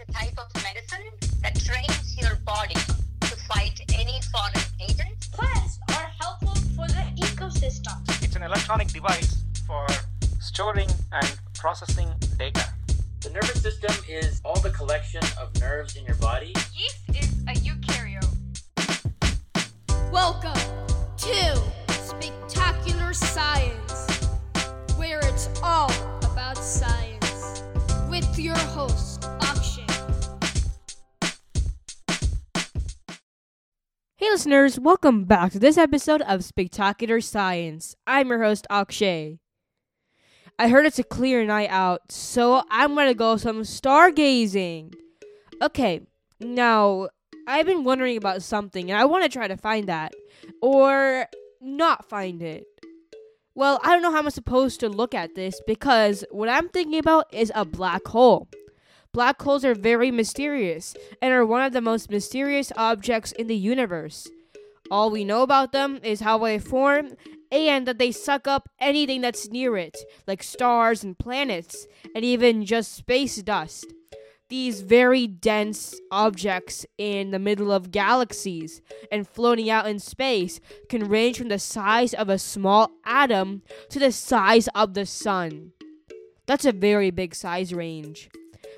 a type of medicine that trains your body to fight any foreign agents. Plants are helpful for the ecosystem. It's an electronic device for storing and processing data. The nervous system is all the collection of nerves in your body. Yeast is a eukaryote. Listeners, welcome back to this episode of Spectacular Science. I'm your host Akshay. I heard it's a clear night out, so I'm gonna go some stargazing. Okay, now I've been wondering about something and I wanna try to find that. Or not find it. Well, I don't know how I'm supposed to look at this because what I'm thinking about is a black hole. Black holes are very mysterious and are one of the most mysterious objects in the universe. All we know about them is how they form and that they suck up anything that's near it, like stars and planets, and even just space dust. These very dense objects in the middle of galaxies and floating out in space can range from the size of a small atom to the size of the sun. That's a very big size range.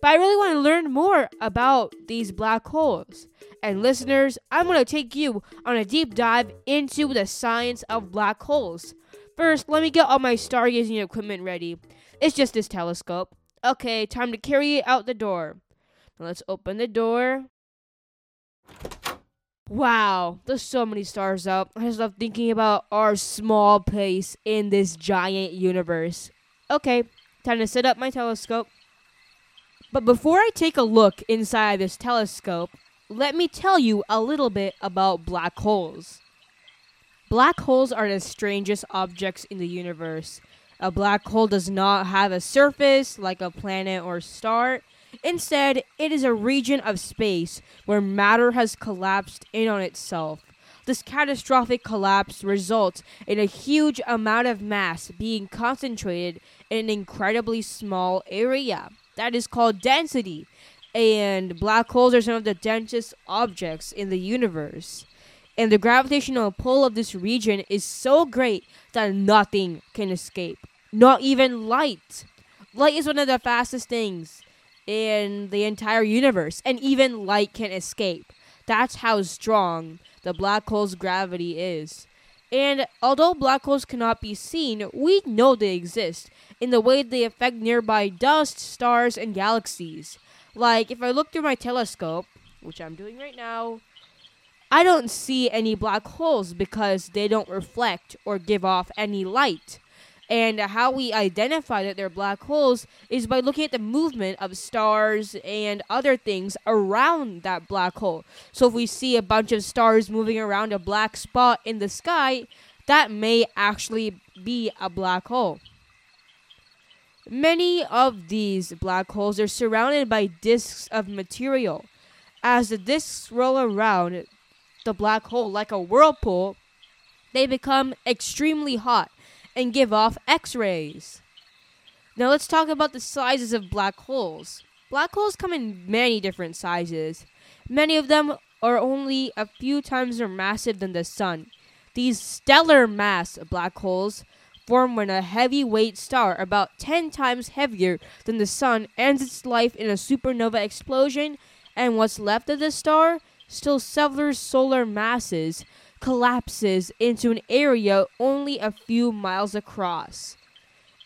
But I really want to learn more about these black holes. And listeners, I'm going to take you on a deep dive into the science of black holes. First, let me get all my stargazing equipment ready. It's just this telescope. Okay, time to carry it out the door. Now let's open the door. Wow, there's so many stars out. I just love thinking about our small place in this giant universe. Okay, time to set up my telescope. But before I take a look inside this telescope, let me tell you a little bit about black holes. Black holes are the strangest objects in the universe. A black hole does not have a surface like a planet or star. Instead, it is a region of space where matter has collapsed in on itself. This catastrophic collapse results in a huge amount of mass being concentrated in an incredibly small area. That is called density. And black holes are some of the densest objects in the universe. And the gravitational pull of this region is so great that nothing can escape. Not even light. Light is one of the fastest things in the entire universe, and even light can escape. That's how strong the black hole's gravity is. And although black holes cannot be seen, we know they exist in the way they affect nearby dust, stars, and galaxies. Like, if I look through my telescope, which I'm doing right now, I don't see any black holes because they don't reflect or give off any light. And how we identify that they're black holes is by looking at the movement of stars and other things around that black hole. So if we see a bunch of stars moving around a black spot in the sky, that may actually be a black hole. Many of these black holes are surrounded by disks of material. As the disks roll around the black hole like a whirlpool, they become extremely hot and give off X rays. Now let's talk about the sizes of black holes. Black holes come in many different sizes. Many of them are only a few times more massive than the sun. These stellar mass black holes form when a heavyweight star about 10 times heavier than the sun ends its life in a supernova explosion and what's left of the star, still several solar masses, collapses into an area only a few miles across.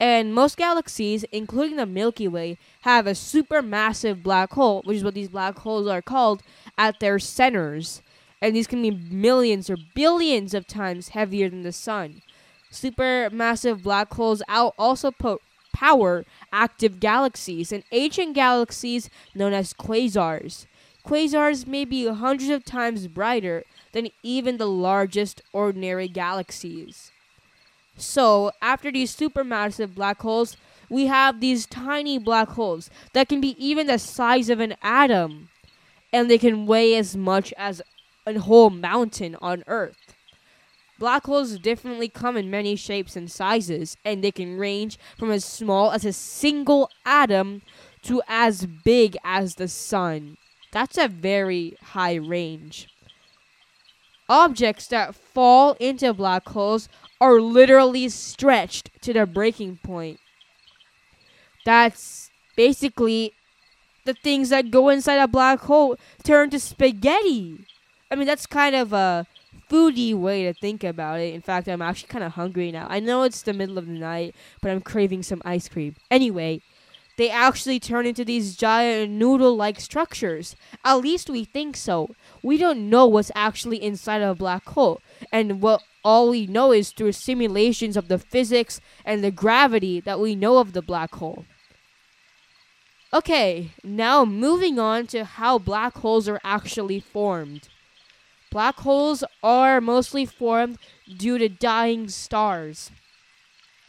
And most galaxies, including the Milky Way, have a supermassive black hole, which is what these black holes are called, at their centers. And these can be millions or billions of times heavier than the sun. Supermassive black holes also po- power active galaxies and ancient galaxies known as quasars. Quasars may be hundreds of times brighter than even the largest ordinary galaxies. So, after these supermassive black holes, we have these tiny black holes that can be even the size of an atom, and they can weigh as much as a whole mountain on Earth. Black holes definitely come in many shapes and sizes, and they can range from as small as a single atom to as big as the sun. That's a very high range. Objects that fall into black holes are literally stretched to their breaking point. That's basically the things that go inside a black hole turn to spaghetti. I mean, that's kind of a foodie way to think about it. In fact, I'm actually kind of hungry now. I know it's the middle of the night, but I'm craving some ice cream. Anyway, they actually turn into these giant noodle like structures. At least we think so. We don't know what's actually inside of a black hole. And what all we know is through simulations of the physics and the gravity that we know of the black hole. Okay, now moving on to how black holes are actually formed. Black holes are mostly formed due to dying stars.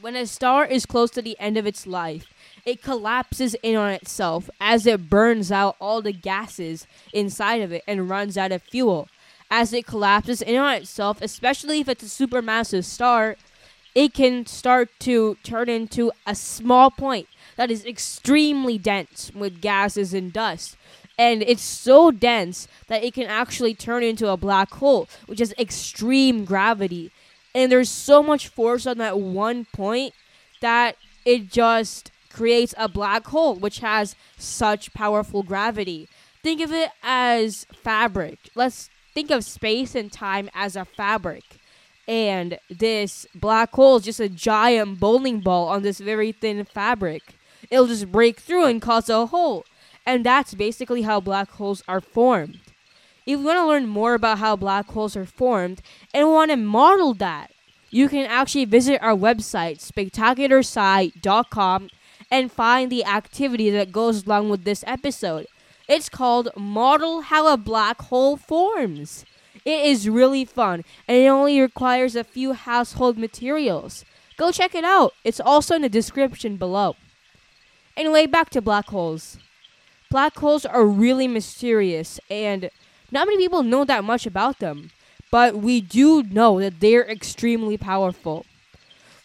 When a star is close to the end of its life, it collapses in on itself as it burns out all the gases inside of it and runs out of fuel. As it collapses in on itself, especially if it's a supermassive star, it can start to turn into a small point that is extremely dense with gases and dust. And it's so dense that it can actually turn into a black hole, which has extreme gravity. And there's so much force on that one point that it just creates a black hole, which has such powerful gravity. Think of it as fabric. Let's think of space and time as a fabric. And this black hole is just a giant bowling ball on this very thin fabric. It'll just break through and cause a hole. And that's basically how black holes are formed. If you want to learn more about how black holes are formed and want to model that, you can actually visit our website, spectacularsci.com, and find the activity that goes along with this episode. It's called Model How a Black Hole Forms. It is really fun, and it only requires a few household materials. Go check it out. It's also in the description below. Anyway, back to black holes. Black holes are really mysterious, and not many people know that much about them. But we do know that they're extremely powerful.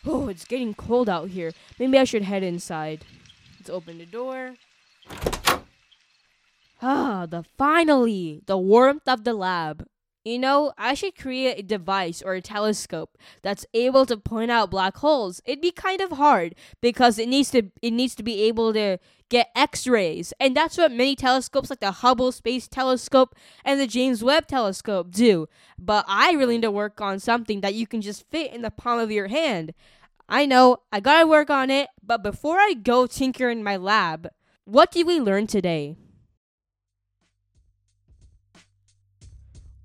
Oh, it's getting cold out here. Maybe I should head inside. Let's open the door. Ah, the finally the warmth of the lab. You know, I should create a device or a telescope that's able to point out black holes. It'd be kind of hard because it needs to it needs to be able to get X-rays, and that's what many telescopes like the Hubble Space Telescope and the James Webb Telescope do. But I really need to work on something that you can just fit in the palm of your hand. I know, I gotta work on it, but before I go tinker in my lab, what did we learn today?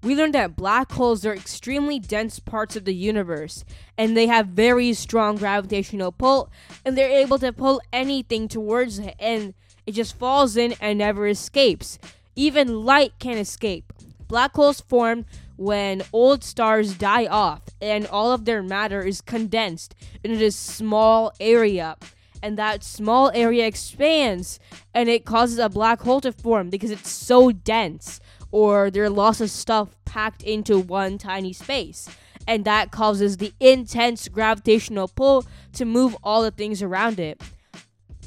We learned that black holes are extremely dense parts of the universe, and they have very strong gravitational pull, and they're able to pull anything towards it, and it just falls in and never escapes. Even light can escape. Black holes form when old stars die off, and all of their matter is condensed into this small area. And that small area expands, and it causes a black hole to form because it's so dense or there are lots of stuff packed into one tiny space. And that causes the intense gravitational pull to move all the things around it.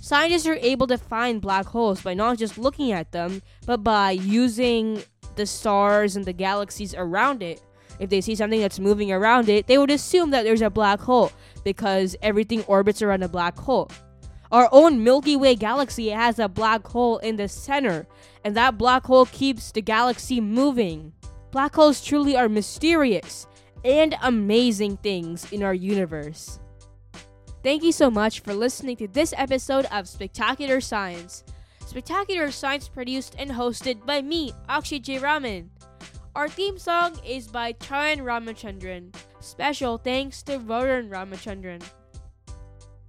Scientists are able to find black holes by not just looking at them, but by using the stars and the galaxies around it. If they see something that's moving around it, they would assume that there's a black hole because everything orbits around a black hole. Our own Milky Way galaxy has a black hole in the center, and that black hole keeps the galaxy moving. Black holes truly are mysterious and amazing things in our universe. Thank you so much for listening to this episode of Spectacular Science. Spectacular Science produced and hosted by me, Akshay J. Raman. Our theme song is by Charan Ramachandran. Special thanks to Varun Ramachandran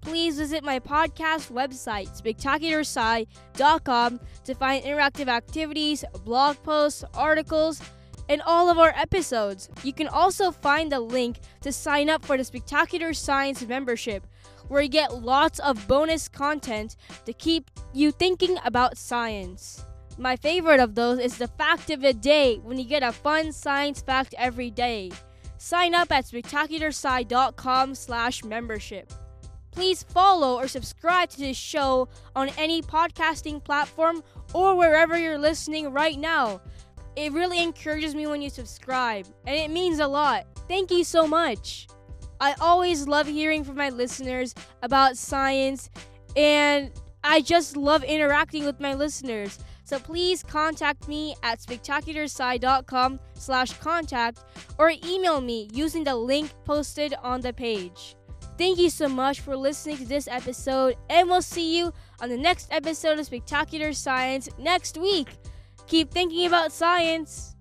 please visit my podcast website, spectacularsci.com, to find interactive activities, blog posts, articles, and all of our episodes. You can also find the link to sign up for the Spectacular Science membership, where you get lots of bonus content to keep you thinking about science. My favorite of those is the fact of the day when you get a fun science fact every day. Sign up at spectacularsci.com slash membership. please follow or subscribe to this show on any podcasting platform or wherever you're listening right now. It really encourages me when you subscribe, and it means a lot. Thank you so much. I always love hearing from my listeners about science, and I just love interacting with my listeners. So please contact me at spectacularsci.com slash contact or email me using the link posted on the page. Thank you so much for listening to this episode, and we'll see you on the next episode of Spectacular Science next week. Keep thinking about science.